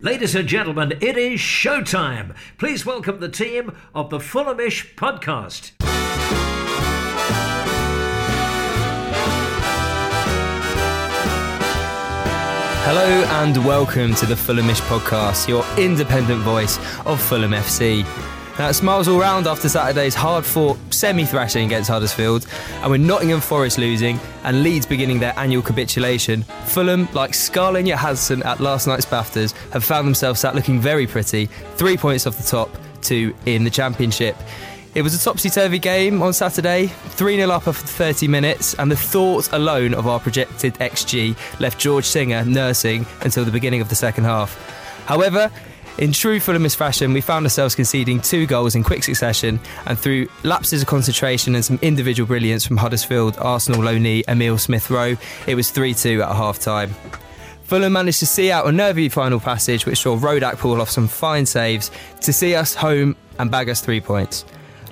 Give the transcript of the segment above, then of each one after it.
Ladies and gentlemen, it is showtime. Please welcome the team of the Fulhamish podcast. Hello and welcome to the Fulhamish podcast, your independent voice of Fulham FC. Now, it's smiles all round after Saturday's hard fought semi thrashing against Huddersfield, and with Nottingham Forest losing and Leeds beginning their annual capitulation, Fulham, like Scarlett Johansson at last night's BAFTAs, have found themselves sat looking very pretty, three points off the top, two in the Championship. It was a topsy turvy game on Saturday, 3 0 up after 30 minutes, and the thought alone of our projected XG left George Singer nursing until the beginning of the second half. However, in true Fulhamist fashion, we found ourselves conceding two goals in quick succession, and through lapses of concentration and some individual brilliance from Huddersfield, Arsenal, Loney, Emile Smith Rowe, it was 3 2 at half time. Fulham managed to see out a nervy final passage, which saw Rodak pull off some fine saves to see us home and bag us three points.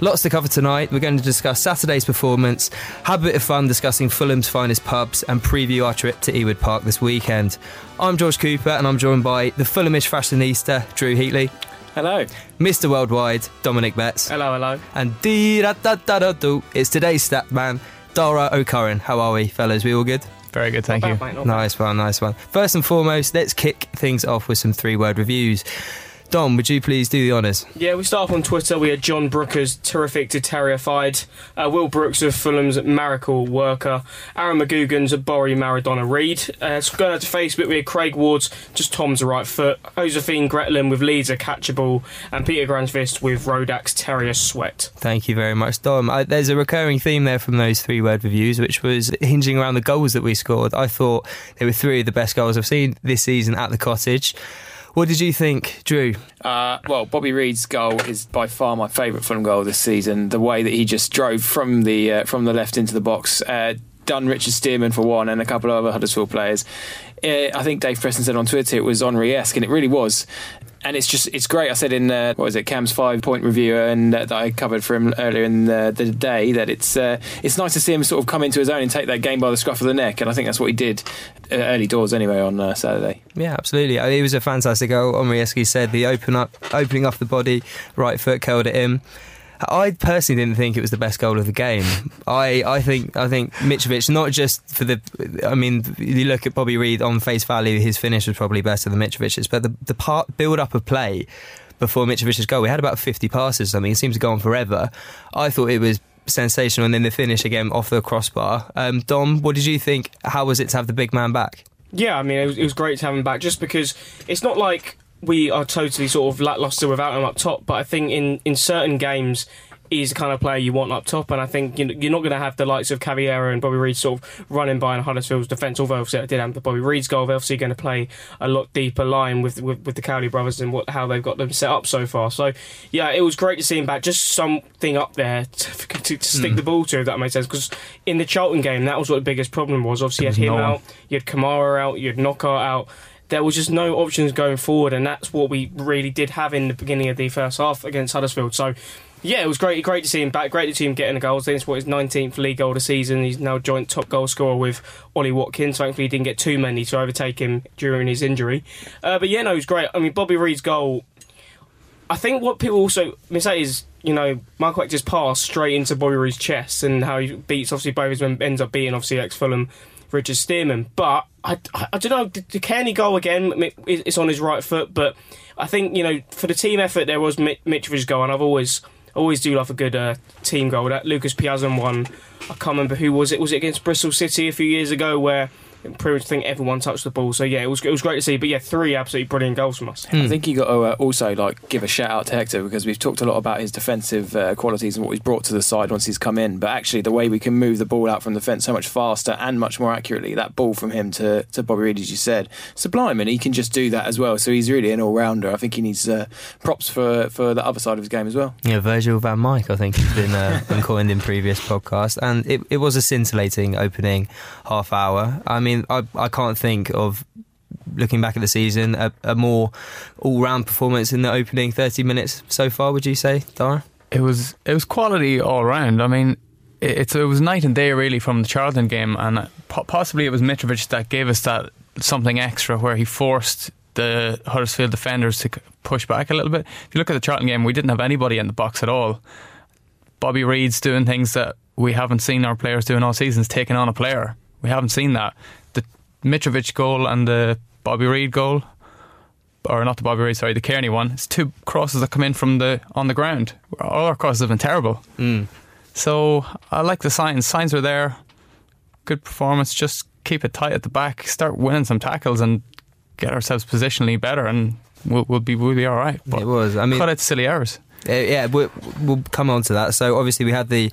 Lots to cover tonight. We're going to discuss Saturday's performance, have a bit of fun discussing Fulham's finest pubs, and preview our trip to Ewood Park this weekend. I'm George Cooper, and I'm joined by the Fulhamish fashionista, Drew Heatley. Hello. Mr. Worldwide, Dominic Betts. Hello, hello. And dee da da da da do. It's today's stat man, Dara O'Curran. How are we, fellas? We all good? Very good, thank Not you. bad, mate, not Nice one, nice one. First and foremost, let's kick things off with some three word reviews. Dom, would you please do the honours? Yeah, we start off on Twitter. We had John Brooker's terrific to terrified, uh, Will Brooks of Fulham's miracle worker, Aaron McGugan's Borry Maradona Reed. Uh, so going out to Facebook, we had Craig Ward's just Tom's right foot, Josephine Gretlin with Leeds a catchable, and Peter Gransfist with Rodak's Terrier Sweat. Thank you very much, Dom. I, there's a recurring theme there from those three word reviews, which was hinging around the goals that we scored. I thought they were three of the best goals I've seen this season at the cottage. What did you think, Drew? Uh, well, Bobby Reid's goal is by far my favourite Fulham goal this season. The way that he just drove from the uh, from the left into the box, uh, done Richard Stearman for one, and a couple of other Huddersfield players. Uh, I think Dave Preston said on Twitter it was Henri-esque, and it really was. And it's just it's great. I said in uh, what was it Cam's five point review, and uh, that I covered for him earlier in the, the day that it's uh, it's nice to see him sort of come into his own and take that game by the scruff of the neck. And I think that's what he did uh, early doors anyway on uh, Saturday. Yeah, absolutely. It was a fantastic goal. Omrieski said the open up, opening off the body, right foot curled it in. I personally didn't think it was the best goal of the game. I, I think I think Mitrovic not just for the I mean you look at Bobby Reid on face value his finish was probably better than Mitrovic's but the the part build up of play before Mitrovic's goal we had about 50 passes or something it seems to go on forever. I thought it was sensational and then the finish again off the crossbar. Um, Dom, what did you think? How was it to have the big man back? Yeah, I mean, it was, it was great to have him back just because it's not like we are totally sort of lackluster without him up top, but I think in, in certain games, he's the kind of player you want up top, and I think you know, you're not going to have the likes of Cavaleiro and Bobby Reid sort of running by in Huddersfield's defence, although obviously I did have the Bobby Reid's goal. They're obviously going to play a lot deeper line with, with, with the Cowley brothers and what, how they've got them set up so far. So, yeah, it was great to see him back. Just something up there to, to, to stick the ball to, if that makes sense. Because in the Charlton game, that was what the biggest problem was. Obviously, you had him no out, you had Kamara out, you had Knockaert out. There was just no options going forward, and that's what we really did have in the beginning of the first half against Huddersfield. So, yeah, it was great. Great to see him back. Great to see him getting the goals. I think it's what his 19th league goal of the season. He's now joint top goal scorer with Ollie Watkins. Thankfully, he didn't get too many to overtake him during his injury. Uh, but yeah, no, it was great. I mean, Bobby Reid's goal. I think what people also miss out is, you know, Michael just passed straight into Bobby Reid's chest and how he beats, obviously, both his men, ends up beating, obviously, ex Fulham Richard Stearman. But I, I, I don't know, the, the Cairney goal again, it's on his right foot, but I think, you know, for the team effort, there was Mi- Mitrovic's goal, and I've always always do love a good uh, team goal. That Lucas Piazon one, I can't remember who was it. Was it against Bristol City a few years ago where pretty much think everyone touched the ball. So yeah, it was it was great to see. But yeah, three absolutely brilliant goals from us. I think you got to uh, also like give a shout out to Hector because we've talked a lot about his defensive uh, qualities and what he's brought to the side once he's come in. But actually, the way we can move the ball out from the fence so much faster and much more accurately, that ball from him to, to Bobby Reid, as you said, sublime, and he can just do that as well. So he's really an all rounder. I think he needs uh, props for for the other side of his game as well. Yeah, Virgil van Mike, I think, has been, uh, been coined in previous podcasts. And it, it was a scintillating opening half hour. I mean, I, I can't think of, looking back at the season, a, a more all round performance in the opening 30 minutes so far, would you say, Dara? It was it was quality all round. I mean, it, it was night and day really from the Charlton game, and possibly it was Mitrovic that gave us that something extra where he forced the Huddersfield defenders to push back a little bit. If you look at the Charlton game, we didn't have anybody in the box at all. Bobby Reid's doing things that we haven't seen our players doing all seasons, taking on a player. We haven't seen that. Mitrovic goal and the Bobby Reid goal, or not the Bobby Reid, sorry, the Cairney one. It's two crosses that come in from the on the ground. All our crosses have been terrible. Mm. So I like the signs. Signs are there. Good performance. Just keep it tight at the back. Start winning some tackles and get ourselves positionally better, and we'll, we'll be we'll be all right. But it was. I mean, cut out silly errors. Uh, yeah, we'll, we'll come on to that. So obviously we had the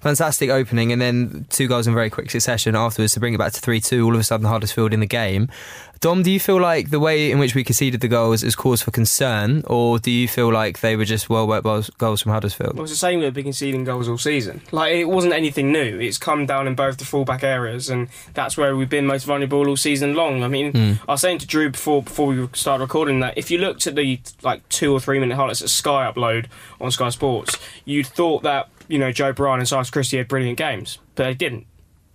fantastic opening and then two goals in very quick succession afterwards to bring it back to 3-2 all of a sudden Huddersfield in the game. Dom, do you feel like the way in which we conceded the goals is cause for concern or do you feel like they were just well worked goals from Huddersfield? Well, it's the same with been conceding goals all season. Like it wasn't anything new. It's come down in both the fullback areas, and that's where we've been most vulnerable all season long. I mean, Mm. I was saying to Drew before before we started recording that if you looked at the like two or three minute highlights that Sky upload on Sky Sports, you'd thought that you know Joe Bryan and Cyrus Christie had brilliant games, but they didn't.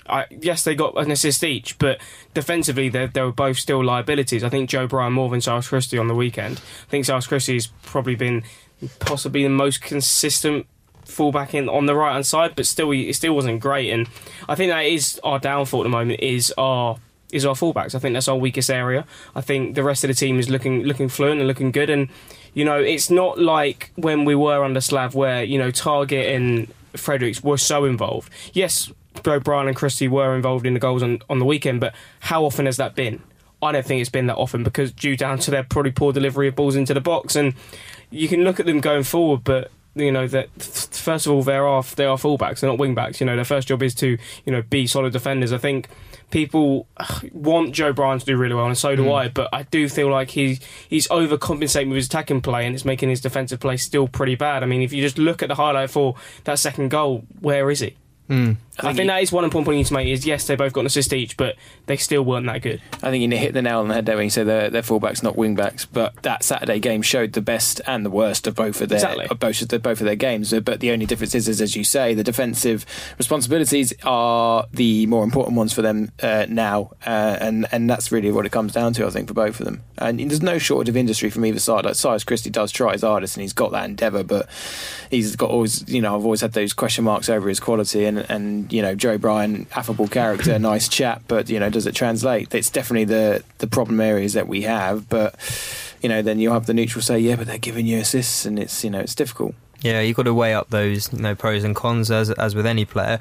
I, yes, they got an assist each, but defensively they, they were both still liabilities. I think Joe Bryan more than Cyrus Christie on the weekend. I think Sars Cyrus Christie's probably been possibly the most consistent fullback in on the right hand side, but still it still wasn't great. And I think that is our downfall at the moment is our is our fullbacks. I think that's our weakest area. I think the rest of the team is looking looking fluent and looking good. And you know, it's not like when we were under Slav where you know Targett and Fredericks were so involved. Yes, Joe Bryan and Christie were involved in the goals on, on the weekend, but how often has that been? I don't think it's been that often because due down to their probably poor delivery of balls into the box. And you can look at them going forward, but you know that first of all they are they are fullbacks, they're not wingbacks. You know their first job is to you know be solid defenders. I think people want Joe Bryan to do really well, and so do hmm. I. But I do feel like he he's overcompensating with his attacking play, and it's making his defensive play still pretty bad. I mean, if you just look at the highlight for that second goal, where is he? Mm. I think, that is one important point you need to make. Is yes, they both got an assist each, but they still weren't that good. I think you hit the nail on the head there when you said they're, they're fullbacks, not wingbacks. But that Saturday game showed the best and the worst of both of their Exactly. of both of, the, both of their games. Uh, But the only difference is, is, as you say, the defensive responsibilities are the more important ones for them uh, now, uh, and and that's really what it comes down to, I think, for both of them. And there's no shortage of industry from either side. Like Cyrus Christie does try his hardest, and he's got that endeavour, but he's got always, you know, I've always had those question marks over his quality, and and you know, Joe Bryan, affable character, nice chap, but you know, does it translate? It's definitely the the problem areas that we have, but you know, then you have the neutral say, yeah, but they're giving you assists, and it's you know, it's difficult. Yeah, you've got to weigh up those you know pros and cons as as with any player.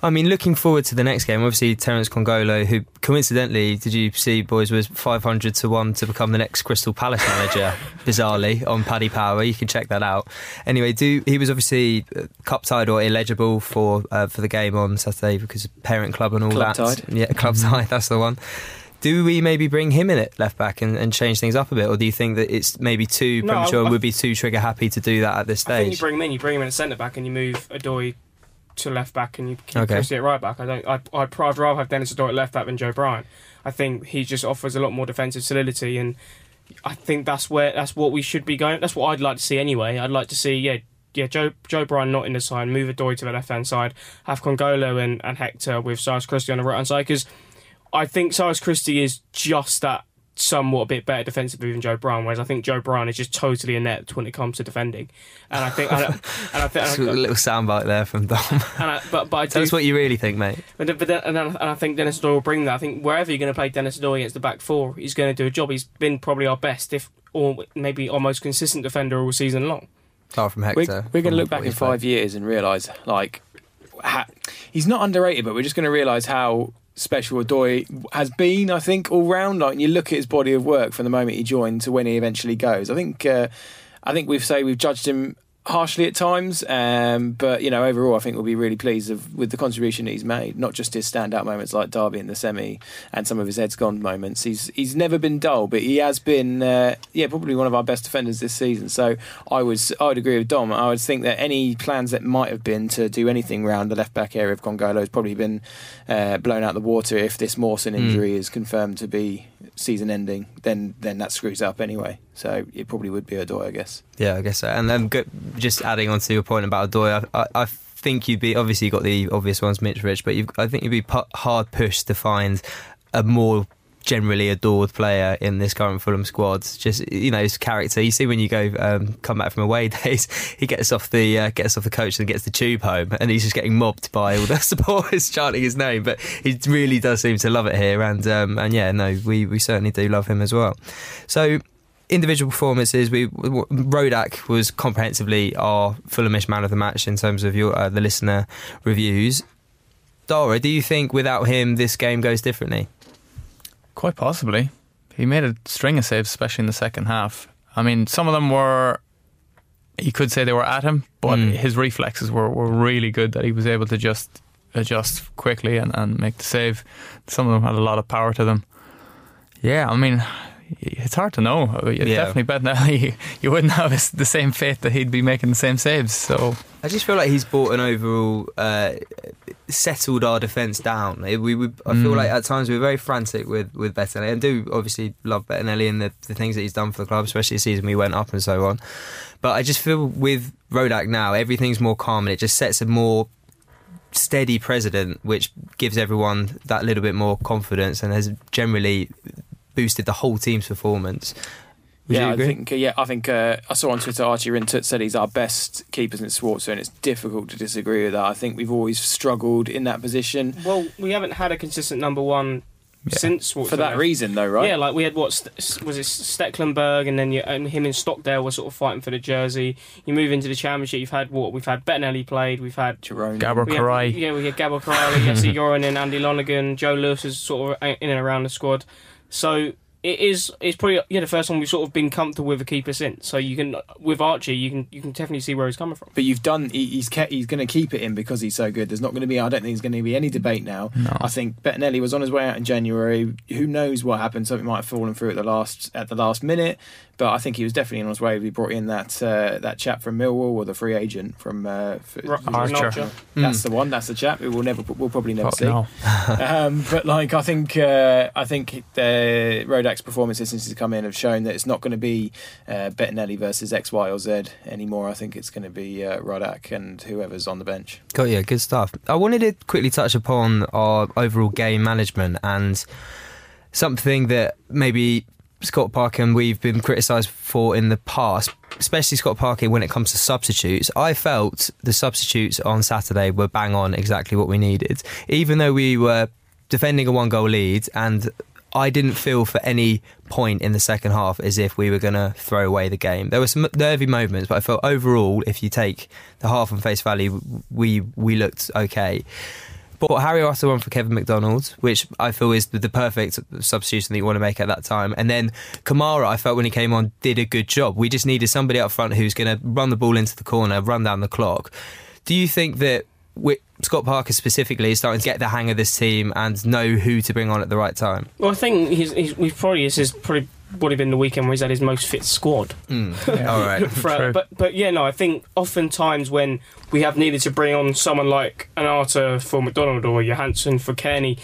I mean, looking forward to the next game, obviously Terence Kongolo, who coincidentally, did you see, boys, was 500 to 1 to become the next Crystal Palace manager, bizarrely, on Paddy Power. You can check that out. Anyway, do he was obviously uh, cup tied or illegible for uh, for the game on Saturday because parent club and all Club that. tied. Yeah, club tied, that's the one. Do we maybe bring him in at left back and, and change things up a bit, or do you think that it's maybe too No, premature and I- would be too trigger happy to do that at this I think you bring him in, you bring him in at centre back, and you move Odoi to left back, and you keep Okay. Christie at right back. I don't. I, I'd rather have Dennis Odoi at left back than Joe Bryan. I think he just offers a lot more defensive solidity, and I think that's where that's what we should be going. That's what I'd like to see anyway. I'd like to see yeah. Yeah, Joe Joe Bryan not in the side. Move Odoi to the left hand side. Have Kongolo and, and Hector with Cyrus Christie on the right hand side because I think Cyrus Christie is just that somewhat a bit better defensively than Joe Brown, whereas I think Joe Brown is just totally inept when it comes to defending. And I think, and I, and I think, Just a little soundbite there from Dom. and I, but but I Tell do, us what you really think, mate. but, but then, and, then, and I think Dennis Odoi will bring that. I think wherever you're going to play Dennis Odoi against the back four, he's going to do a job. He's been probably our best, if or maybe our most consistent defender all season long. Apart from We're, Hector. we're going to look back in he's played. five years and realise, like, ha- he's not underrated, but we're just going to realise how special Odoi has been, I think, all round. Like, you look at his body of work from the moment he joined to when he eventually goes. I think, uh, I think we've say we've judged him harshly at times, um, but you know, overall, I think we'll be really pleased of, with the contribution that he's made. Not just his standout moments like Derby in the semi and some of his heads gone moments. He's he's never been dull, but he has been, uh, yeah, probably one of our best defenders this season. So I would I would agree with Dom. I would think that any plans that might have been to do anything around the left back area of Kongolo has probably been uh, blown out the water. If this Mawson injury is confirmed to be season ending, then then that screws up anyway. So it probably would be Odoi, I guess. Yeah, I guess so. And then just adding on to your point about Odoi, I, I, I think you'd be obviously you got the obvious ones, Mitrovic, but I think you'd be hard pushed to find a more generally adored player in this current Fulham squad. Just you know his character. You see when you go um, come back from away days, he gets off the uh, gets off the coach and gets the tube home, and he's just getting mobbed by all the supporters chanting his name. But he really does seem to love it here, and um, and yeah, no, we we certainly do love him as well. So individual performances, we Rodak was comprehensively our Fulhamish man of the match in terms of your uh, the listener reviews. Dara, do you think without him this game goes differently? Quite possibly. He made a string of saves, especially in the second half. I mean, some of them were. You could say they were at him, but Mm. his reflexes were, were really good that he was able to just adjust quickly and, and make the save. Some of them had a lot of power to them. Yeah, I mean, it's hard to know. It's Yeah. definitely better now. You, you wouldn't have his- the same faith that he'd be making the same saves. So I just feel like he's bought an overall uh, settled our defence down. We, we, I feel Mm. like at times we're very frantic with with Bettinelli, and do obviously love Bettinelli and the, the things that he's done for the club, especially the season we went up and so on. But I just feel with Rodak now, everything's more calm and it just sets a more steady president, which gives everyone that little bit more confidence and has generally boosted the whole team's performance. Would yeah, you agree? I think uh, yeah, I think uh, I saw on Twitter Archie Rintut said he's our best keeper since Schwarzer, and it's difficult to disagree with that. I think we've always struggled in that position Well, we haven't had a consistent number one Yeah. since Schwarzer for that left. reason, though, right? Yeah, like we had what was it Stekelenburg, and then you, and him and Stockdale were sort of fighting for the jersey. You move into the championship, you've had what we've had. Bettinelli played, we've had. Jerome. Gabor we had- yeah, we had Gabor Király, Jesse Yoran, and Andy Lonergan. Joe Lewis is sort of in and around the squad. So it is. It's probably yeah the first one we've sort of been comfortable with a keeper since. So you can with Archie, you can you can definitely see where he's coming from. But you've done. He, he's kept, he's going to keep it in because he's so good. There's not going to be. I don't think there's going to be any debate now. No. I think Bettinelli was on his way out in January. Who knows what happened? Something might have fallen through at the last at the last minute. But I think he was definitely on his way. We brought in that uh, that chap from Millwall or the free agent from uh, f- Ro- Archer. Archer. That's the one. That's the chap. who We'll never. We'll probably never Oh, see. no. um, but like I think uh, I think the Rodak's performances since he's come in have shown that it's not going to be uh, Bettinelli versus X, Y, or Z anymore. I think it's going to be uh, Rodak and whoever's on the bench. Got you, good stuff. I wanted to quickly touch upon our overall game management and something that maybe Scott Parker and we've been criticised for in the past, especially Scott Parker when it comes to substitutes. I felt the substitutes on Saturday were bang on exactly what we needed, even though we were defending a one goal lead and I didn't feel for any point in the second half as if we were going to throw away the game. There were some nervy moments, but I felt overall, if you take the half and face value, we we looked okay. But Harry Arter one for Kevin McDonald, which I feel is the, the perfect substitution that you want to make at that time. And then Kamara, I felt when he came on, did a good job. We just needed somebody up front who's going to run the ball into the corner, run down the clock. Do you think that we, Scott Parker specifically is starting to get the hang of this team and know who to bring on at the right time? Well, I think he's, he's we've probably this is probably probably been the weekend where he's had his most fit squad. Mm. All right. For- True. but but yeah, no, I think oftentimes when we have needed to bring on someone like an Arter for McDonald or Johansen for Cairney,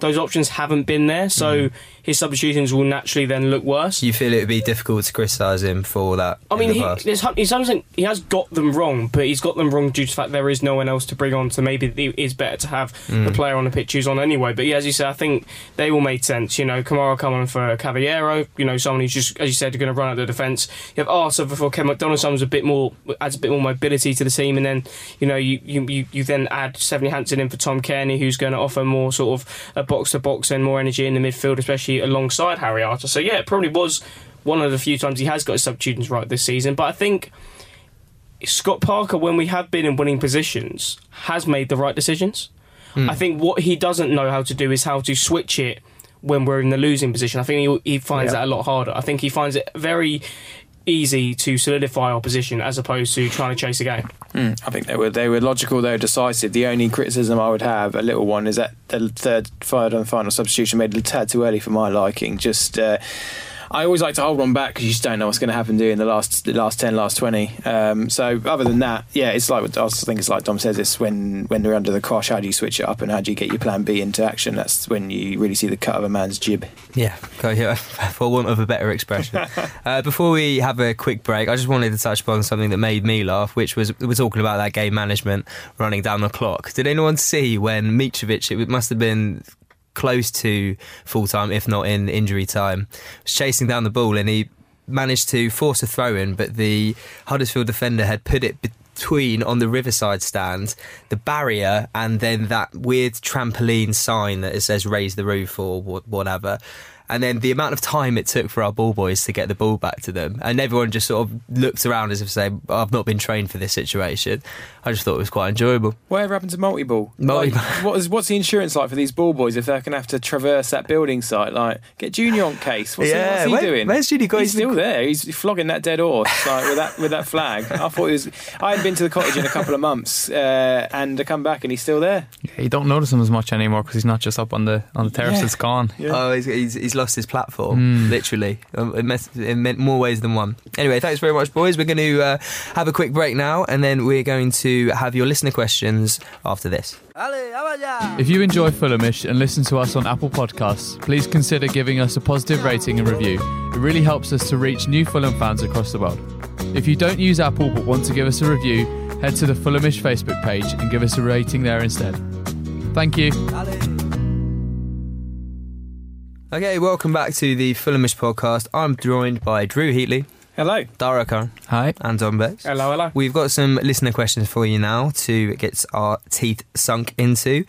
those options haven't been there, so his substitutions will naturally then look worse. You feel it would be difficult to criticise him for that? I mean, the he, past? there's, he's something he has got them wrong, but he's got them wrong due to the fact there is no one else to bring on. So maybe it is better to have Mm. the player on the pitch who's on anyway. But yeah, as you said, I think they all made sense. You know, Kamara coming for Cavaleiro, you know, someone who's just, as you said, going to run out the defence. You have Arter for Ken McDonald, someone's a bit more adds a bit more mobility to the team, and then you know you you, you, then add Stefan Johansen in for Tom Cairney, who's going to offer more sort of a box to box and more energy in the midfield, especially alongside Harry Arter. So yeah, it probably was one of the few times he has got his substitutions right this season. But I think Scott Parker, when we have been in winning positions, has made the right decisions. Hmm. I think what he doesn't know how to do is how to switch it when we're in the losing position. I think he, he finds Yeah. that a lot harder. I think he finds it very easy to solidify our position as opposed to trying to chase a game. Mm, I think they were they were logical. They were decisive. The only criticism I would have, a little one, is that the third, third and final substitution made a tad too early for my liking. Just. Uh, I always like to hold one back because you just don't know what's going to happen during the last the last ten, last twenty. Um, so other than that, yeah, it's like I think it's like Dom says. It's when when they're under the cosh, how do you switch it up and how do you get your plan B into action? That's when you really see the cut of a man's jib. Yeah, for want of a better expression. uh, before we have a quick break, I just wanted to touch upon something that made me laugh, which was we're talking about that game management running down the clock. Did anyone see when Mitrovic? It must have been close to full time, if not in injury time. Was chasing down the ball and he managed to force a throw in, but the Huddersfield defender had put it between on the Riverside stand, the barrier, and then that weird trampoline sign that it says raise the roof or whatever. And then the amount of time it took for our ball boys to get the ball back to them, and everyone just sort of looked around as if saying, "I've not been trained for this situation." I just thought it was quite enjoyable. Whatever happened to multi-ball? Multi-ball. Like, what is, what's the insurance like for these ball boys if they're going to have to traverse that building site? Like, get Junior on case. What's he, what's he where- doing? where's Junior got He's his- still there. He's flogging that dead horse like, with that with that flag. I thought he was. I hadn't been to the cottage in a couple of months, uh, and I come back and he's still there. Yeah, you don't notice him as much anymore because he's not just up on the on the terrace. Yeah. It's gone. Yeah. Oh, he's, he's, he's lost his platform, Mm. literally. Um, It, mess, it meant more ways than one. Anyway, thanks very much, boys. We're going to uh, have a quick break now, and then we're going to have your listener questions after this. If you enjoy Fulhamish and listen to us on Apple Podcasts, please consider giving us a positive rating and review. It really helps us to reach new Fulham fans across the world. If you don't use Apple but want to give us a review, head to the Fulhamish Facebook page and give us a rating there instead. Thank you. Okay, welcome back to the Fulhamish podcast. I'm joined by Drew Heatley, Hello. Dara Khan, Hi. and Don Bex. Hello, hello. We've got some listener questions for you now to get our teeth sunk into.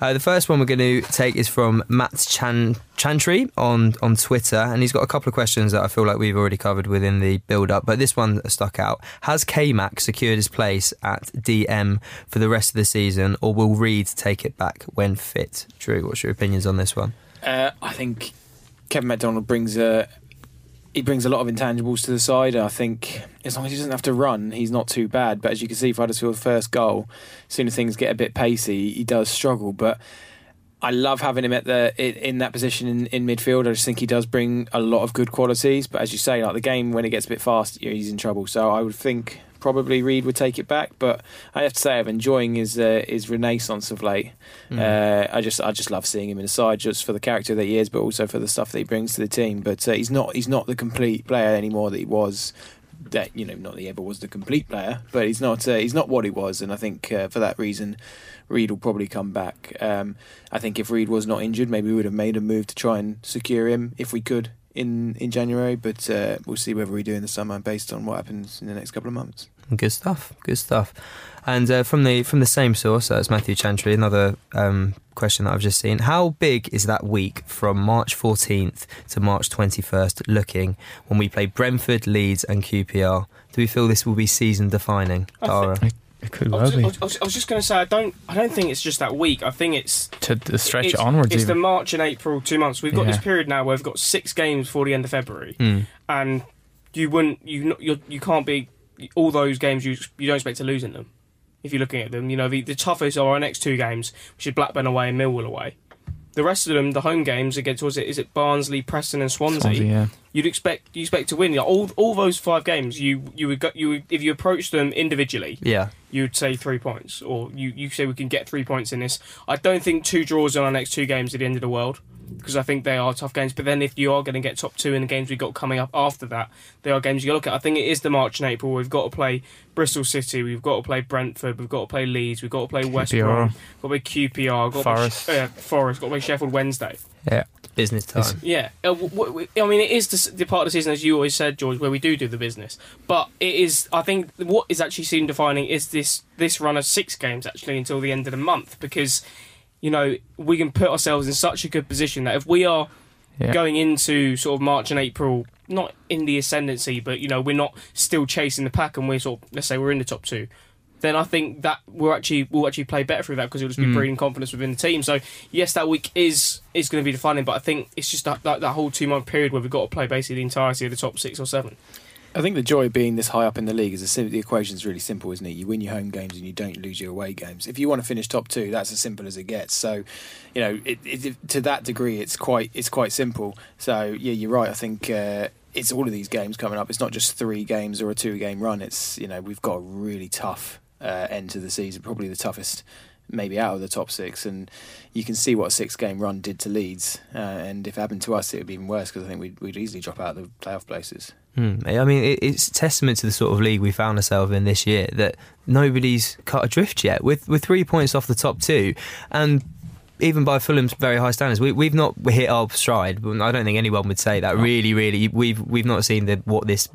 Uh, the first one we're going to take is from Matt Chan- Chantry on, on Twitter, and he's got a couple of questions that I feel like we've already covered within the build up, but this one stuck out. Has K Mac secured his place at DM for the rest of the season, or will Reed take it back when fit? Drew, what's your opinions on this one? Uh, I think Kevin McDonald brings a he brings a lot of intangibles to the side. I think as long as he doesn't have to run, he's not too bad. But as you can see, for Huddersfield's first goal, as soon as things get a bit pacey, he does struggle. But I love having him at the in, that position in, in midfield. I just think he does bring a lot of good qualities. But as you say, like the game when it gets a bit fast, he's in trouble. So I would think probably Reed would take it back. But I have to say, I'm enjoying his uh, his renaissance of late. Uh, I just I just love seeing him in the side just for the character that he is, but also for the stuff that he brings to the team. But uh, he's not he's not the complete player anymore that he was. That you know, not that he ever was the complete player, but he's not uh, he's not what he was, and I think uh, for that reason, Reed will probably come back. Um, I think if Reed was not injured, maybe we would have made a move to try and secure him if we could in in January. But uh, we'll see whether we do in the summer based on what happens in the next couple of months. Good stuff. Good stuff. And uh, from the from the same source, that's Matthew Chantry. Another um, question that I've just seen: How big is that week from March 14th to March 21st looking when we play Brentford, Leeds, and QPR? Do we feel this will be season defining, I Dara? It could I was, be I was- I was- just going to say I don't. I don't think it's just that week. I think it's to the stretch it's, onwards. It's even. the March and April two months. We've got this period now where we've got six games before the end of February, Hmm. and you wouldn't you not- you're, you can't be all those games you you don't expect to lose in them. If you're looking at them, you know the, the toughest are our next two games, which is Blackburn away and Millwall away. The rest of them, the home games against was it is it Barnsley, Preston, and Swansea. Swansea, yeah. You'd expect you expect to win. Like, all all those five games, you you would go, you would, if you approach them individually, Yeah. you'd say three points, or you, you say we can get three points in this. I don't think two draws in our next two games at the end of the world, because I think they are tough games. But then if you are going to get top two in the games we've got coming up after that, they are games you look at. I think it is the March and April. We've got to play Bristol City, we've got to play Brentford, we've got to play Leeds, we've got to play West QPR. Brom, we've got to play QPR, got Forest. to play, uh, Forest, got to play Sheffield Wednesday. Yeah. Business time. Yeah, uh, w- w- I mean, it is the, part of the season, as you always said, George, where we do do the business. But it is, I think, what is actually seem defining is this this run of six games actually until the end of the month because you know we can put ourselves in such a good position that if we are Yeah. going into sort of March and April, not in the ascendancy, but you know we're not still chasing the pack, and we're sort of let's say we're in the top two. Then I think that we'll actually we'll actually play better through that because it'll just be mm. breeding confidence within the team. So yes, that week is is going to be defining, but I think it's just that, that, that whole two month period where we've got to play basically the entirety of the top six or seven. I think the joy of being this high up in the league is the, sim- the equation's really simple, isn't it? You win your home games and you don't lose your away games. If you want to finish top two, that's as simple as it gets. So, you know, it, it, to that degree, it's quite it's quite simple. So, yeah, you're right. I think uh, it's all of these games coming up. It's not just three games or a two game run. It's you know we've got a really tough uh, end to the season, probably the toughest. Maybe out of the top six, and you can see what a six-game run did to Leeds. Uh, and if it happened to us, it would be even worse because I think we'd, we'd easily drop out of the playoff places. Hmm. I mean, it, it's testament to the sort of league we found ourselves in this year that nobody's cut adrift yet. With with three points off the top two, and even by Fulham's very high standards, we, we've not hit our stride. I don't think anyone would say that. Really, really, we've we've not seen the, what this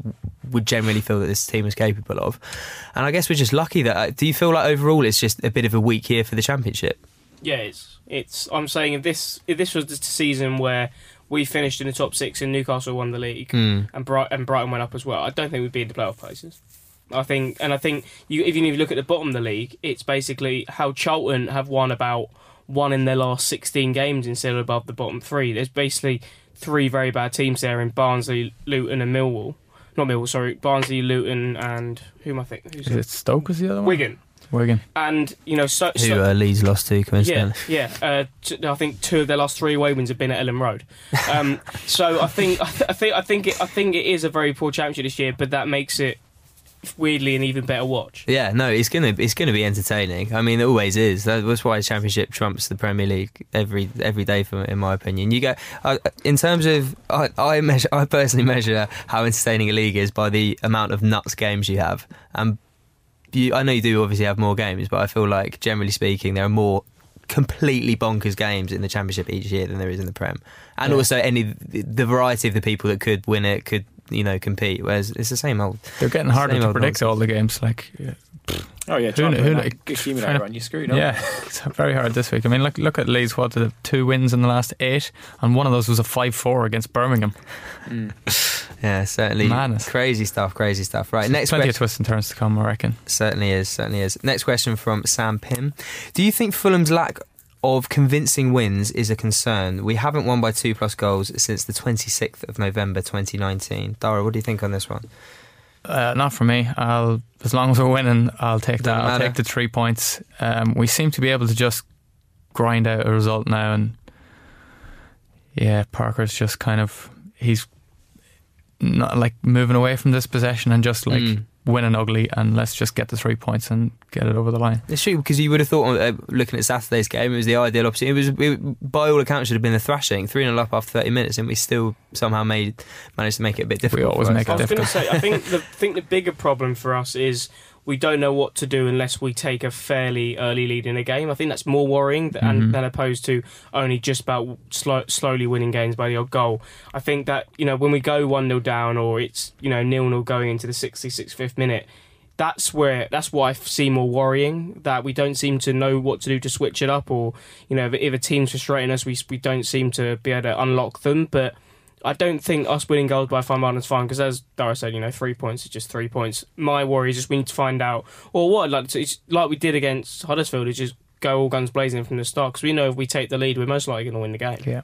would generally feel that this team is capable of. And I guess we're just lucky that. Uh, do you feel like overall it's just a bit of a weak year for the championship? Yeah, it's it's. I'm saying if this if this was the season where we finished in the top six and Newcastle won the league Mm. and Bright and Brighton went up as well, I don't think we'd be in the playoff places. I think, and I think you even if you look at the bottom of the league, it's basically how Charlton have won about one in their last 16 games instead of above the bottom three. There's basically three very bad teams there in Barnsley, Luton, and Millwall. Not Millwall, sorry, Barnsley, Luton, and who am I think? Who's Is it Stoke? Was the other one? Wigan. Wigan. And you know, so, Who so uh, Leeds lost to, yeah, coincidentally. yeah. Uh, t- I think two of their last three away wins have been at Elland Road. Um, so I think, I, th- I think, I think, it, I think it is a very poor championship this year, but that makes it weirdly an even better watch. Yeah, no, it's gonna it's gonna be entertaining. I mean, it always is. That's why the Championship trumps the Premier League every every day, for, in my opinion. You get uh, in terms of I, I measure I personally measure how entertaining a league is by the amount of nuts games you have. And you, I know you do obviously have more games, but I feel like generally speaking, there are more completely bonkers games in the Championship each year than there is in the Prem, and Yeah. also any the variety of the people that could win it could you know compete. Whereas it's the same old. They're getting harder Same to old predict nonsense. all the games. Like, yeah, Oh yeah, Who trying kn- to who win kn- that accumulator trying to- run, you're screwed. aren't yeah, it's very hard this week. I mean, look look at Leeds. What did it- two wins in the last eight, and one of those was a five-four against Birmingham. Mm. Yeah, certainly Madness. crazy stuff. Crazy stuff. Right, next Plenty question. of twists and turns to come, I reckon. Certainly is, certainly is. Next question from Sam Pym. Do you think Fulham's lack of convincing wins is a concern? We haven't won by two plus goals since the 26th of November 2019. Dara, what do you think on this one? Uh, not for me. I'll as long as we're winning, I'll take that. I'll take the three points. Um, we seem to be able to just grind out a result now, and yeah, Parker's just kind of he's not like moving away from this possession and just like Mm. Winning ugly, and let's just get the three points and get it over the line. It's true because you would have thought, uh, looking at Saturday's game, it was the ideal opportunity. It was, it, by all accounts, should have been a thrashing, three 0 up after thirty minutes, and we still somehow made managed to make it a bit difficult. always for us. make I it was going to say, I think the think the bigger problem for us is we don't know what to do unless we take a fairly early lead in a game. I think that's more worrying than, Mhm. than opposed to only just about slow, slowly winning games by the odd goal. I think that you know when we go one 0 down or it's you know nil nil going into the 66th fifth minute. That's where that's what I see more worrying that we don't seem to know what to do to switch it up, or you know if, if a team's frustrating us, we we don't seem to be able to unlock them. But I don't think us winning goals by five fine margin is fine because, as Dara said, you know, three points is just three points. My worry is just we need to find out, or what I'd like to, it's like we did against Huddersfield, is just go all guns blazing from the start because we know if we take the lead, we're most likely going to win the game. Yeah.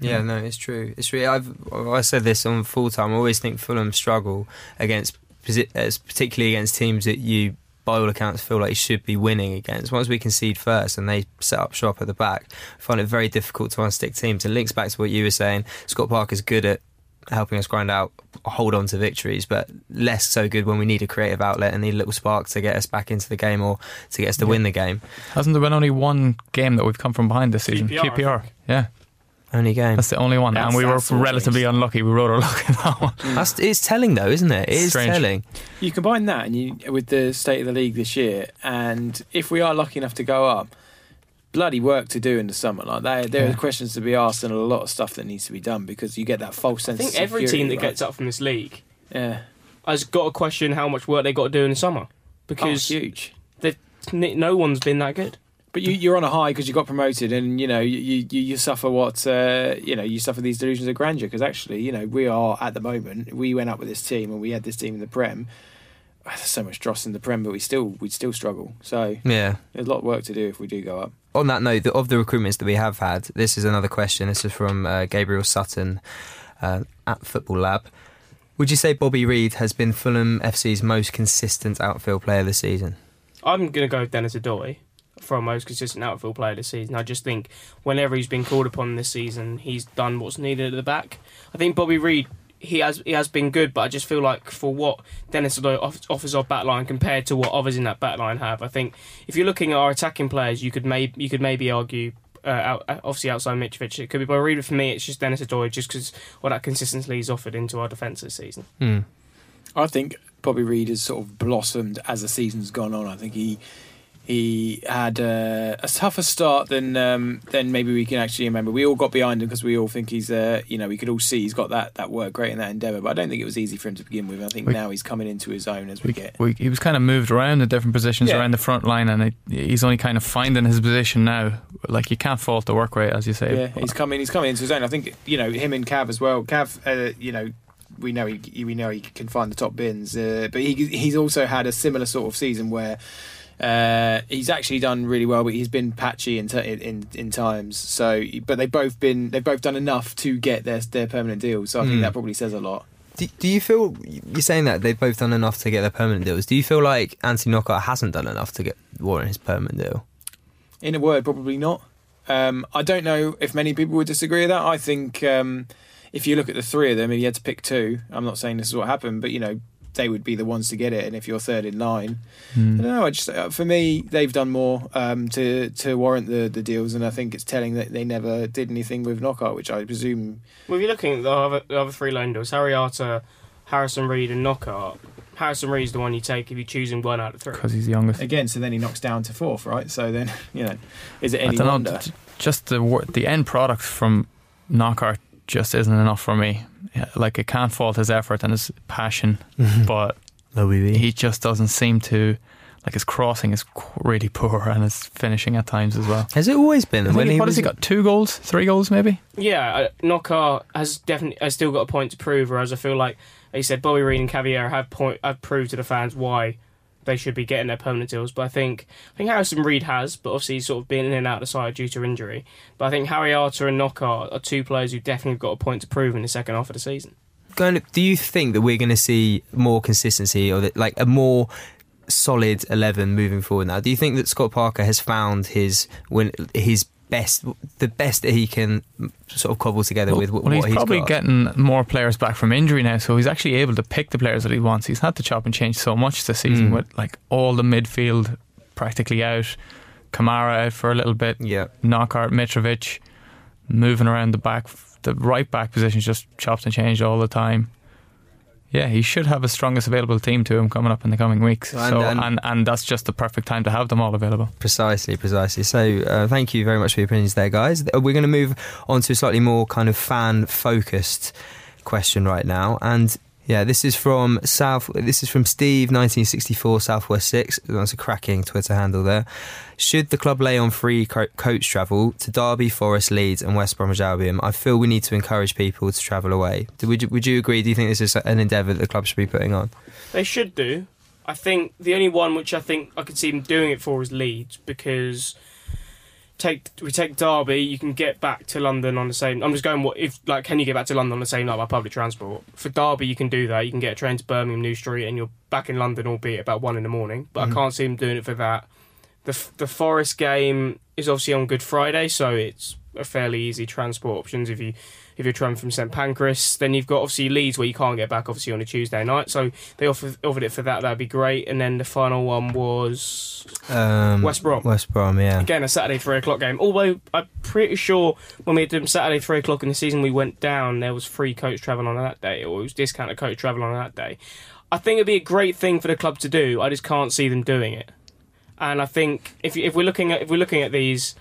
Yeah, no, it's true. It's true. I've I said this on full time. I always think Fulham struggle against, uh, particularly against teams that you, by all accounts, feel like you should be winning against. Once we concede first and they set up shop at the back, I find it very difficult to unstick teams. And links back to what you were saying. Scott Parker's good at helping us grind out, hold on to victories, but less so good when we need a creative outlet and need a little spark to get us back into the game or to get us to Yeah. win the game. Hasn't there been only one game that we've come from behind this season? QPR, QPR. Yeah, Only game. that's the only one, That's- and we were relatively makes- unlucky. We rode our luck in that one. That's, it's telling though, isn't it? It is Strange. telling. You combine that and you with the state of the league this year, and if we are lucky enough to go up, bloody work to do in the summer. Like there, there Yeah. are questions to be asked and a lot of stuff that needs to be done because you get that false sense. I think of every security, team that right? gets up from this league yeah, has got to question how much work they got to do in the summer oh, because huge. no one's been that good. But you, you're on a high because you got promoted, and you know you you, you suffer what uh, you know you suffer these delusions of grandeur. Because actually, you know we are at the moment. We went up with this team, and we had this team in the Prem. Ah, There's so much dross in the Prem, but we still we'd still struggle. So Yeah. there's a lot of work to do if we do go up. on that note, the, of the recruitments that we have had, this is another question. This is from uh, Gabriel Sutton uh, at Football Lab. Would you say Bobby Reid has been Fulham FC's most consistent outfield player this season? I'm going to go with Dennis Odoi for our most consistent outfield player this season. I just think whenever he's been called upon this season, he's done what's needed at the back. I think Bobby Reid, he has he has been good, but I just feel like for what Dennis Odoi off- offers our back line compared to what others in that back line have, I think if you're looking at our attacking players, you could may you could maybe argue. Uh, out, obviously outside Mitrovic, it could be Bobby Reid. but For me, it's just Dennis Odoi, just because what that consistency he's offered into our defence this season. Hmm. I think Bobby Reid has sort of blossomed as the season's gone on. I think he he had uh, a tougher start than um, than maybe we can actually remember. We all got behind him because we all think he's uh, you know we could all see he's got that that work great in that endeavour. But I don't think it was easy for him to begin with. I think We- now he's coming into his own as we, get. We, he was kind of moved around the different positions Yeah. around the front line, and it, he's only kind of finding his position now. Like you can't fault the work rate, as you say. Yeah, he's coming. He's coming into his own. I think you know him and Cav as well. Cav, uh, you know, we know he we know he can find the top bins, uh, but he he's also had a similar sort of season where. Uh, he's actually done really well, but he's been patchy in, t- in in times. So, but they've both been they've both done enough to get their their permanent deals. So I think Mm. that probably says a lot. Do, do you feel you're saying that they've both done enough to get their permanent deals? Do you feel like Anthony Knockaert hasn't done enough to get warrant his permanent deal? In a word, probably not. Um, I don't know if many people would disagree with that. I think um, if you look at the three of them, if you had to pick two, I'm not saying this is what happened, but you know they would be the ones to get it. And if you're third in line, Hmm. I don't know. I just uh, for me, they've done more um, to to warrant the the deals, and I think it's telling that they never did anything with Knockaert, which I presume. Well, if you're looking at the other, the other three loan deals, Harry Arter, Harrison Reed, and Knockaert. Harrison Reed's the one you take if you're choosing one out of three. because he's the youngest. Again, so then he knocks down to fourth, right? So then you know, is it I any don't wonder? know. Just the the end product from Knockaert just isn't enough for me. Yeah, Like I can't fault his effort and his passion, but OBB. he just doesn't seem to. Like his crossing is really poor and his finishing at times as well. Has it always been? I think he- what was has he got? Two goals, three goals, maybe. Yeah, uh, Knockaert has definitely has still got a point to prove. Whereas I feel like, like you said, Bobby Reid and Cavier have point have proved to the fans why they should be getting their permanent deals. But I think I think Harrison Reed has, but obviously he's sort of been in and out of the side due to injury. But I think Harry Arter and Knockaert are two players who definitely got a point to prove in the second half of the season. Going do you think that we're going to see more consistency or that, like a more solid 11 moving forward now? Do you think that Scott Parker has found his when his best the best that he can sort of cobble together with what, well, he's what probably got? getting more players back from injury now, so he's actually able to pick the players that he wants. He's had to chop and change so much this season Mm. with like all the midfield practically out, Kamara out for a little bit, yeah. Knockaert, Mitrovic moving around the back, the right back position's just chopped and changed all the time. Yeah, he should have his strongest available team to him coming up in the coming weeks. And- so, and- and, and that's just the perfect time to have them all available. Precisely, precisely. So, uh, thank you very much for your opinions there, guys. We're going to move on to a slightly more kind of fan focused question right now. And yeah, this is from South. This is from Steve, 1964, Southwest Six. That's a cracking Twitter handle there. Should the club lay on free co- coach travel to Derby, Forest, Leeds, and West Bromwich Albion? I feel we need to encourage people to travel away. Do- Would you, would you agree? Do you think this is an endeavour that the club should be putting on? They should do. I think the only one which I think I could see them doing it for is Leeds because take we take Derby, you can get back to London on the same. I'm just going what if like can you get back to London on the same night by public transport? For Derby, you can do that. You can get a train to Birmingham New Street and you're back in London, albeit about one in the morning. But I mm. can't see them doing it for that. The the Forest game is obviously on Good Friday, so it's a fairly easy transport options if you if you're travelling from St Pancras. Then you've got obviously Leeds where you can't get back obviously on a Tuesday night. So they offered offered it for that. That'd be great. And then the final one was Um, West Brom. West Brom, yeah. Again, a Saturday three o'clock game. Although I'm pretty sure when we did Saturday three o'clock in the season, we went down. There was free coach travel on that day, or it was discounted coach travel on that day. I think it'd be a great thing for the club to do. I just can't see them doing it. And I think if if we're looking at if we're looking at these,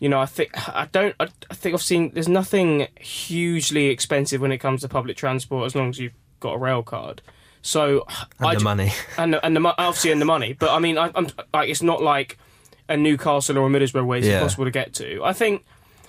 you know, I think I don't. I, I think I've seen there's nothing hugely expensive when it comes to public transport as long as you've got a rail card. So And I the ju- money. and the, and the obviously and the money. But I mean, I, I'm like it's not like a Newcastle or a Middlesbrough where it's Yeah. impossible to get to. I think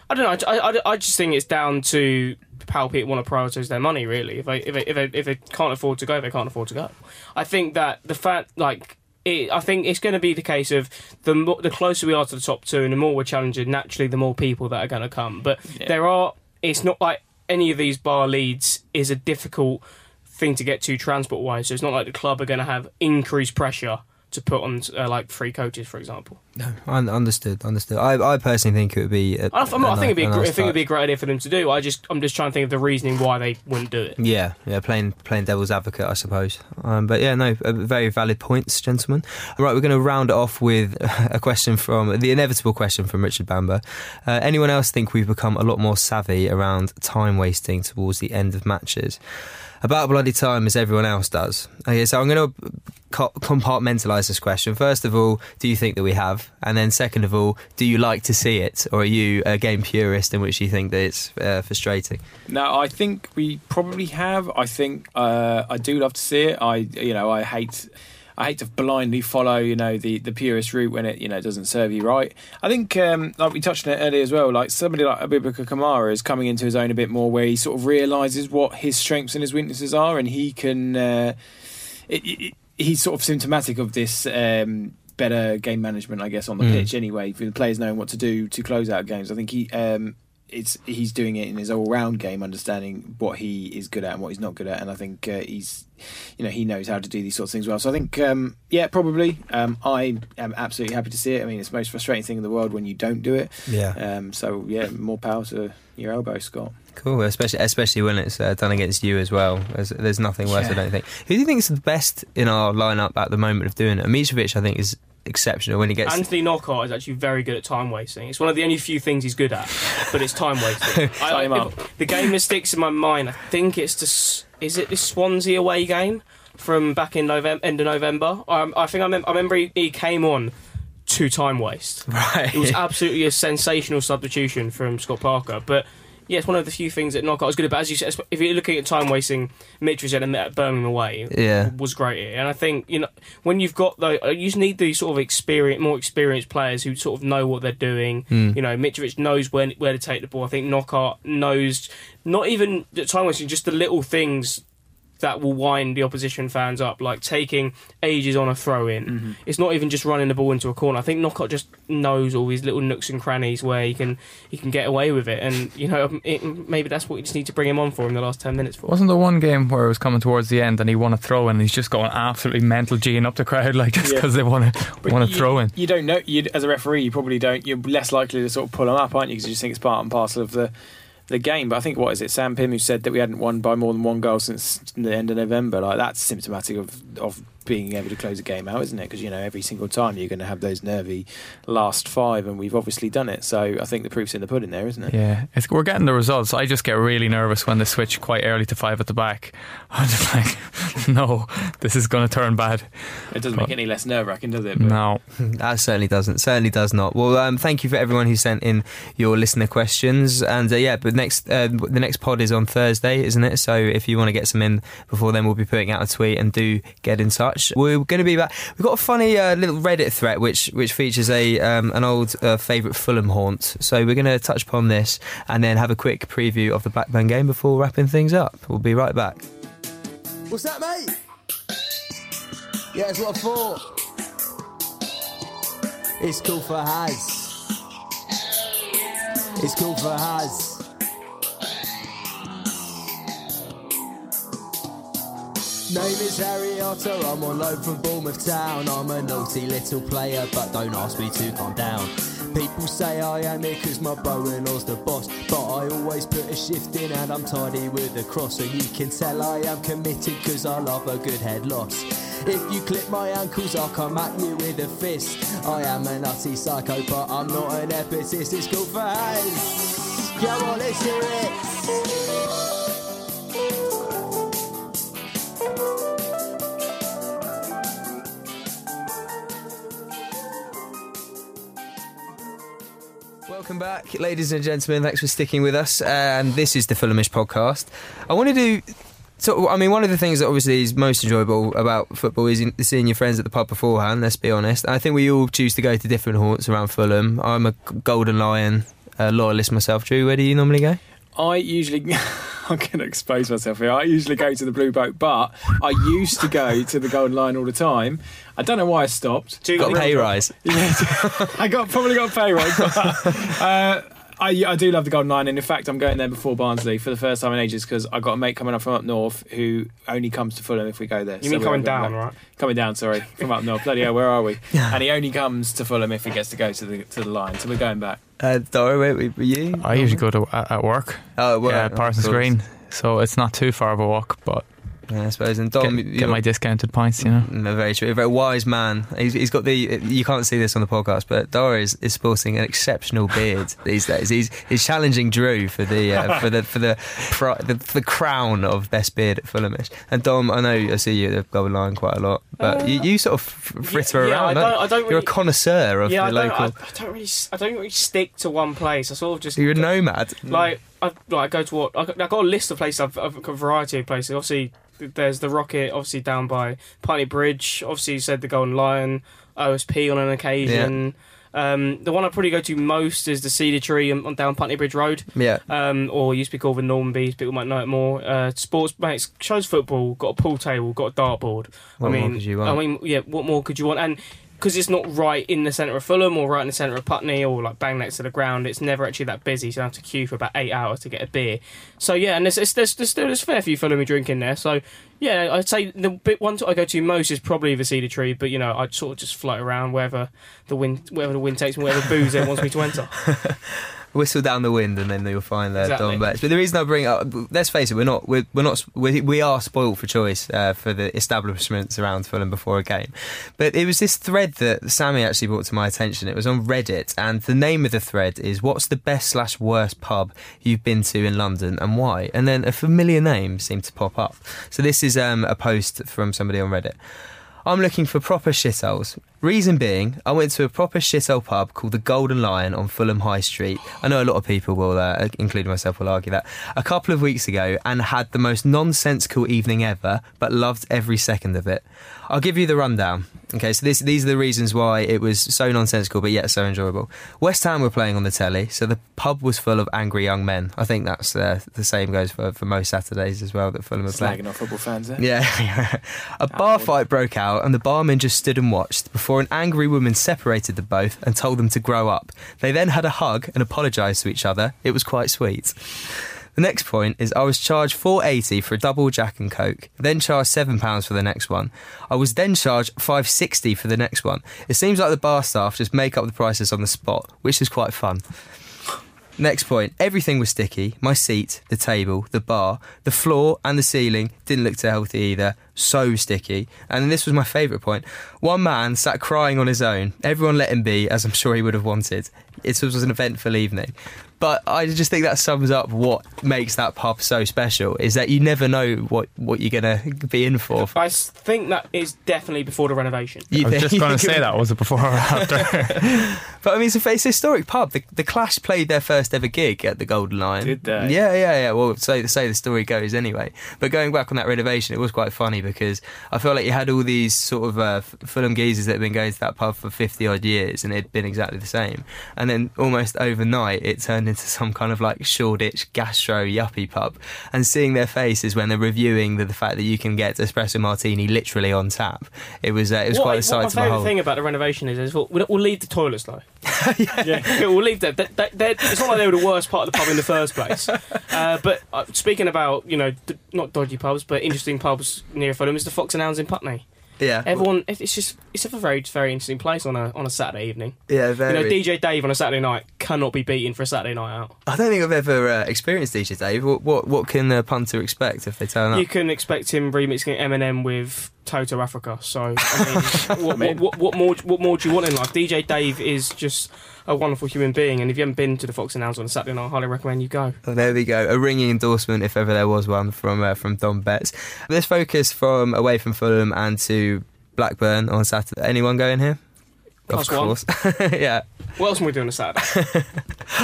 I don't know. I, I, I just think it's down to how people want to prioritise their money. Really, if they if they, if they if they can't afford to go, they can't afford to go. I think that the fact like. It, I think it's going to be the case of the more, the closer we are to the top two, and the more we're challenging. Naturally, the more people that are going to come. But there are. It's not like any of these bar Leeds is a difficult thing to get to transport wise. So it's not like the club are going to have increased pressure to put on uh, like three coaches, for example. Un- understood, understood. I, I personally think it would be. A, I, I'm not, I think it'd be a, gr- I think it'd be a great idea for them to do. I just I'm just trying to think of the reasoning why they wouldn't do it. Yeah, yeah, playing playing devil's advocate, I suppose. Um, but yeah, no, uh, very valid points, gentlemen. All right, we're going to round it off with a question from the inevitable question from Richard Bamber. Uh, anyone else think we've become a lot more savvy around time wasting towards the end of matches? About bloody time as everyone else does. Okay, so I'm going to co- compartmentalise this question. First of all, do you think that we have? And then second of all, do you like to see it, or are you a game purist in which you think that it's uh, frustrating? No, I think we probably have. I think uh, I do love to see it. I, you know, I hate. I hate to blindly follow, you know, the, the purest route when it, you know, doesn't serve you right. I think, um, like we touched on it earlier as well, like somebody like Aboubakar Kamara is coming into his own a bit more, where he sort of realizes what his strengths and his weaknesses are, and he can. Uh, it, it, he's sort of symptomatic of this um, better game management, I guess, on the Mm. pitch. Anyway, for the players knowing what to do to close out games, I think he. Um, it's he's doing it in his all-round game, understanding what he is good at and what he's not good at, and I think uh, he's, you know, he knows how to do these sorts of things well. So I think, um, yeah, probably. Um, I am absolutely happy to see it. I mean, it's the most frustrating thing in the world when you don't do it. Yeah. Um, so yeah, more power to your elbow, Scott. Cool, especially especially when it's uh, done against you as well. There's, there's nothing worse, I Yeah. don't think. Who do you think is the best in our lineup at the moment of doing it? Mitrovic, I think, is exceptional when he gets. Anthony Knockaert is actually very good at time wasting. It's one of the only few things he's good at, but it's time wasting. Tie him up. The game that sticks in my mind, I think it's the S- is it the Swansea away game from back in November, end of November. Um, I think I, mem- I remember he, he came on to time waste. right. It was absolutely a sensational substitution from Scott Parker, but. Yeah, it's one of the few things that Knockaert was good about. As you said, if you're looking at time wasting, Mitrovic at Birmingham away, Yeah. was great here. And I think you know when you've got the you just need these sort of experience, more experienced players who sort of know what they're doing. Hmm. You know, Mitrovic knows when where to take the ball. I think Knockaert knows not even the time wasting, just the little things that will wind the opposition fans up, like taking ages on a throw in. Mm-hmm. It's not even just running the ball into a corner. I think Knockaert just knows all these little nooks and crannies where he can he can get away with it, and you know it, maybe that's what you just need to bring him on for in the last ten minutes for. Wasn't there one game where it was coming towards the end and he won a throw in and he's just going absolutely mental G'ing up the crowd like just Yeah. because they want to want to throw in. You don't know. You, as a referee, you probably don't. You're less likely to sort of pull them up, aren't you? Because you just think it's part and parcel of the the game. But I think what is it? Sam Pym who said that we hadn't won by more than one goal since the end of November. Like that's symptomatic of of being able to close a game out, isn't it? Because you know every single time you're going to have those nervy last five, and we've obviously done it. So I think the proof's in the pudding there, isn't it? Yeah, it's, we're getting the results. I just get really nervous when they switch quite early to five at the back. I'm just like, no, this is going to turn bad. It doesn't make any less nerve wracking, does it? But No. That certainly doesn't. Certainly does not. Well, um, thank you for everyone who sent in your listener questions. And uh, yeah, but next uh, the next pod is on Thursday, isn't it? So if you want to get some in before then, we'll be putting out a tweet and do get in touch. We're going to be back. We've got a funny uh, little Reddit thread which which features a um, an old uh, favourite Fulham haunt. So we're going to touch upon this and then have a quick preview of the Blackburn game before wrapping things up. We'll be right back. What's that, mate? Yeah, it's what I thought. It's cool for Haz. It's cool for Haz. Name is Harry Otter, I'm on loan from Bournemouth Town. I'm a naughty little player, but don't ask me to calm down. People say I am here cause my bro-in-law's the boss But I always put a shift in and I'm tidy with a cross. And you can tell I am committed cause I love a good head loss. If you clip my ankles I'll come at you with a fist. I am a nutty psycho but I'm not an epicist. It's called for Haz Come on let's hear it Welcome back, ladies and gentlemen. Thanks for sticking with us. And this is the Fulhamish podcast. I wanted to. Do so, I mean, one of the things that obviously is most enjoyable about football is seeing your friends at the pub beforehand. Let's be honest. I think we all choose to go to different haunts around Fulham. I'm a Golden Lion uh, loyalist myself. Drew, where do you normally go? I usually. I'm going to expose myself here. I usually go to the Blue Boat, but I used to go to the Golden Lion all the time. I don't know why I stopped. Two Got a pay rise. Yeah, I got probably got a pay rise. But, uh, I, I do love the Golden Lion, and in fact, I'm going there before Barnsley for the first time in ages because I've got a mate coming up from up north who only comes to Fulham if we go there. You mean coming down, back. right? Coming down, sorry, from up north. Bloody hell, where are we? and he only comes to Fulham if he gets to go to the to the Lion. So we're going back. Uh, where were you? I usually go to at, at work. Oh, well, yeah, Parsons. Green. So it's not too far of a walk, but Yeah, I suppose. And Dom, get, get my discounted pints, you know. No, very true. A very wise man. He's, he's got the. You can't see this on the podcast, but Dora is, is sporting an exceptional beard these days. He's he's challenging Drew for the uh, for the for the, pri- the the crown of best beard at Fulhamish. And Dom, I know I see you at the Golden Lion quite a lot, but you, you sort of fritter Uh, yeah, around. I don't don't- I don't You're really- a connoisseur of yeah, I the I, local. I don't really, s- I don't really stick to one place. I sort of just You're a nomad. like I like go to what I got, I got a list of places. I've, I've got a variety of places. Obviously, there's the Rocket. Obviously, down by Putney Bridge. Obviously, you said the Golden Lion, OSP on an occasion. Um, the one I probably go to most is the Cedar Tree on, on down Putney Bridge Road, Yeah. um, or used to be called the Norman Bees. People might know it more. Uh, sports mates shows football. Got a pool table. Got a dartboard. What I more mean, could you want? I mean, yeah. What more could you want? And because it's not right in the centre of Fulham or right in the centre of Putney or like bang next to the ground, it's never actually that busy. So I have to queue for about eight hours to get a beer. So yeah, and there's there's, there's, there's still there's a fair few Fulham drink in there. So yeah, I'd say the bit one I go to most is probably the Cedar Tree, but you know I'd sort of just float around wherever the wind wherever the wind takes me, wherever booze it wants me to enter. whistle down the wind and then you'll find there Exactly. Don Betts. But the reason I bring it up, let's face it, we're not we're, we're not we, we are spoiled for choice uh, for the establishments around Fulham before a game. But it was this thread that Sammy actually brought to my attention. It was on Reddit, and the name of the thread is "What's the best slash worst pub you've been to in London and why?" And then a familiar name seemed to pop up. So this is um, a post from somebody on Reddit. I'm looking for proper shitholes. Reason being, I went to a proper shithole pub called the Golden Lion on Fulham High Street. I know a lot of people will, uh, including myself, will argue that. A couple of weeks ago and had the most nonsensical evening ever, but loved every second of it. I'll give you the rundown. Okay, so this, these are the reasons why it was so nonsensical, but yet so enjoyable. West Ham were playing on the telly, so the pub was full of angry young men. I think that's uh, the same goes for, for most Saturdays as well that Fulham are playing. Slagging off football fans there. Yeah. a bar fight broke out, and the barman just stood and watched before an angry woman separated the both and told them to grow up. They then had a hug and apologised to each other. It was quite sweet. The next point is I was charged 480 for a double Jack and Coke, then charged seven pounds for the next one. I was then charged 560 for the next one. It seems like the bar staff just make up the prices on the spot, which is quite fun. Next point. Everything was sticky. My seat, the table, the bar, the floor, and the ceiling didn't look too healthy either. So sticky. And this was my favourite point. One man sat crying on his own. Everyone let him be, as I'm sure he would have wanted. It was an eventful evening. But I just think that sums up what makes that pub so special is that you never know what, what you're going to be in for. I think that is definitely before the renovation. You I was just going to say it- that. Was it before or after? But I mean, it's a, it's a historic pub. The, the Clash played their first ever gig at the Golden Lion. Did they? Yeah, yeah, yeah. Well, so say the story goes anyway. But going back on that renovation, it was quite funny because I felt like you had all these sort of uh, Fulham geezers that had been going to that pub for fifty odd years, and it had been exactly the same. And then almost overnight, it turned into some kind of like Shoreditch gastro yuppie pub. And seeing their faces when they're reviewing the, the fact that you can get espresso martini literally on tap, it was uh, it was what, quite a what sight my favourite thing about the renovation is, is we'll, we'll leave the toilets though. yeah. we'll leave them. They, they, they're- it's not like they were the worst part of the pub in the first place. Uh, but uh, speaking about you know d- not dodgy pubs but interesting pubs near Fulham is the Fox and Hounds in Putney. Yeah, Everyone, it's just it's a very very interesting place on a on a Saturday evening. yeah, very. You know, DJ Dave on a Saturday night cannot be beaten for a Saturday night out. I don't think I've ever uh, experienced DJ Dave. What, what what can a punter expect if they turn up? You can expect him remixing Eminem with Toto Africa. So I mean, what, what, what, what more what more do you want in life? DJ Dave is just a wonderful human being, and if you haven't been to the Fox and Hounds on a Saturday night, I highly recommend you go. Oh, there we go. A ringing endorsement, if ever there was one, from uh, from Don Betts. Let's focus from away from Fulham and to Blackburn on Saturday. Anyone going here? Of course. yeah. What else am we doing on a Saturday?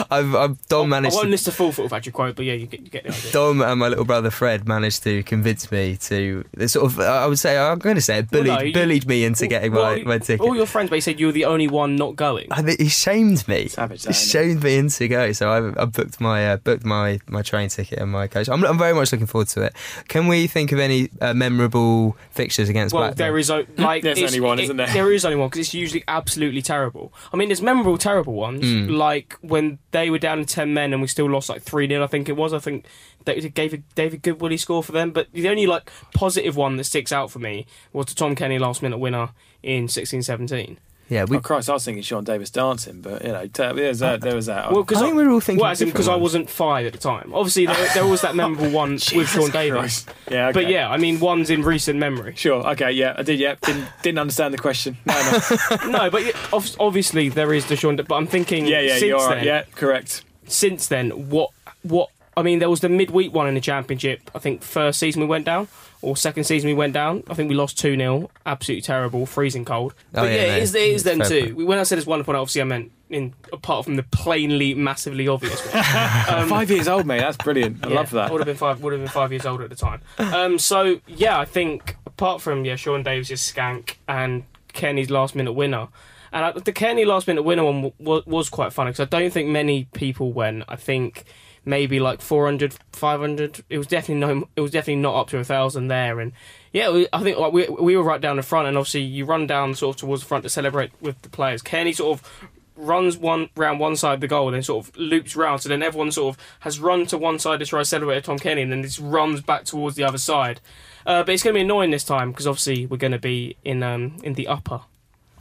I've, I've Dom I managed. won't To, list the full foot factory quote, but yeah, you get, you get the idea. Dom and my little brother Fred managed to convince me to sort of. I would say I'm going to say it bullied Well, no, you- bullied me into getting my, Well, my ticket. All your friends basically said you were the only one not going. I think he shamed me. Savage, He that, shamed me into go. So I, I booked my uh, booked my, my train ticket and my coach. I'm, I'm very much looking forward to it. Can we think of any uh, memorable fixtures against Well, Blackburn? there is like There's only one, it- isn't there? There is only one because it's usually absolutely terrible. I mean, there's memorable terrible ones, Hmm. like when they were down to ten men and we still lost like three 0 I think it was. I think they gave a David Goodwillie score for them. But the only like positive one that sticks out for me was the Tom Cairney last minute winner in 16-17. Yeah, we. Oh Christ, I was thinking Sean Davis dancing, but you know, t- there's that, uh, there was that. Well, because I think we were all thinking Well, as in because I wasn't five at the time. Obviously, there, there was that memorable one with Sean Davis. Christ. yeah, okay. But yeah, I mean, one's in recent memory. Sure. Okay. Yeah, I did. Yeah, didn't didn't understand the question. No, no. no, but obviously there is the Sean. Da- But I'm thinking, Yeah, yeah, since you're then, right. Yeah, correct. since then, what what I mean, there was the midweek one in the championship. I think first season we went down, or second season we went down. I think we lost two 0 absolutely terrible, freezing cold. Oh, but yeah, yeah, it is, it is them fair too. When I said it's one point, obviously I meant in apart from the plainly, massively obvious one. Um, Five years old, mate. That's brilliant. I yeah, love that. Would have been five. Would have been five years old at the time. Um, so yeah, I think apart from yeah, Sean Davis' skank and Cairney's last minute winner, and I, the Cairney last minute winner one was, was quite funny because I don't think many people went. I think maybe like 400, 500. It was definitely no. It was definitely not up to a thousand there, and yeah, we, I think like, we we were right down the front, and obviously you run down sort of towards the front to celebrate with the players. Cairney sort of runs one round one side of the goal, and then sort of loops round. So then everyone sort of has run to one side to try to celebrate Tom Cairney, and then just runs back towards the other side. Uh, but it's going to be annoying this time because obviously we're going to be in um, in the upper.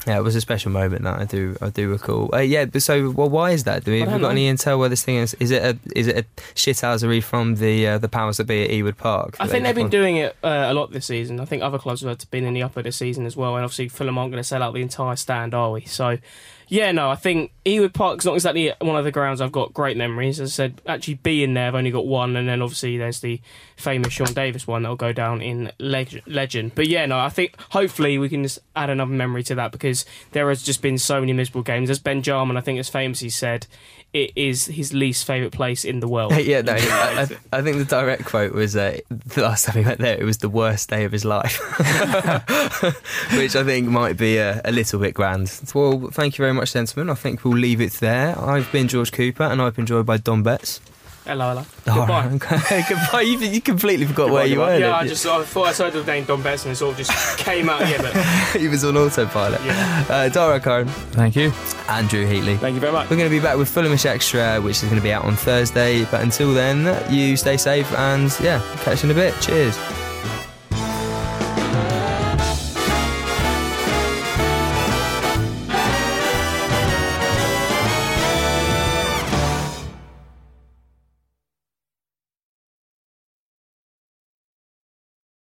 Yeah, it was a special moment that I do I do recall. Uh, yeah, but so well, why is that? Do we, have we got any intel where this thing is? Is it a is it a shithousery from the uh, the powers that be at Ewood Park? I think they they've been doing it uh, a lot this season. I think other clubs have been in the upper this season as well, and obviously Fulham aren't going to sell out the entire stand, are we? So, yeah, no, I think Ewood Park's not exactly one of the grounds I've got great memories. As I said, actually being there, I've only got one, and then obviously there's the famous Sean Davis one that'll go down in leg- legend. But yeah, no, I think hopefully we can just add another memory to that because there has just been so many miserable games. As Ben Jarman, I think, has famously said, it is his least favourite place in the world. yeah, no, I, I, I think the direct quote was uh, the last time he went there, it was the worst day of his life, which I think might be a, a little bit grand. Well, thank you very much, gentlemen. I think we'll leave it there. I've been George Cooper, and I've been joined by Don Betts. Hello, hello. All Goodbye. right. Goodbye. You, you completely forgot where you were. Yeah, I just I thought I said the name Don Betts and it sort of just came out. Yeah, but he was on autopilot. yeah. Uh, Dara Curran, Thank you. Andrew Heatley. Thank you very much. We're going to be back with Fulhamish Extra, which is going to be out on Thursday. But until then, you stay safe and yeah, catch you in a bit. Cheers.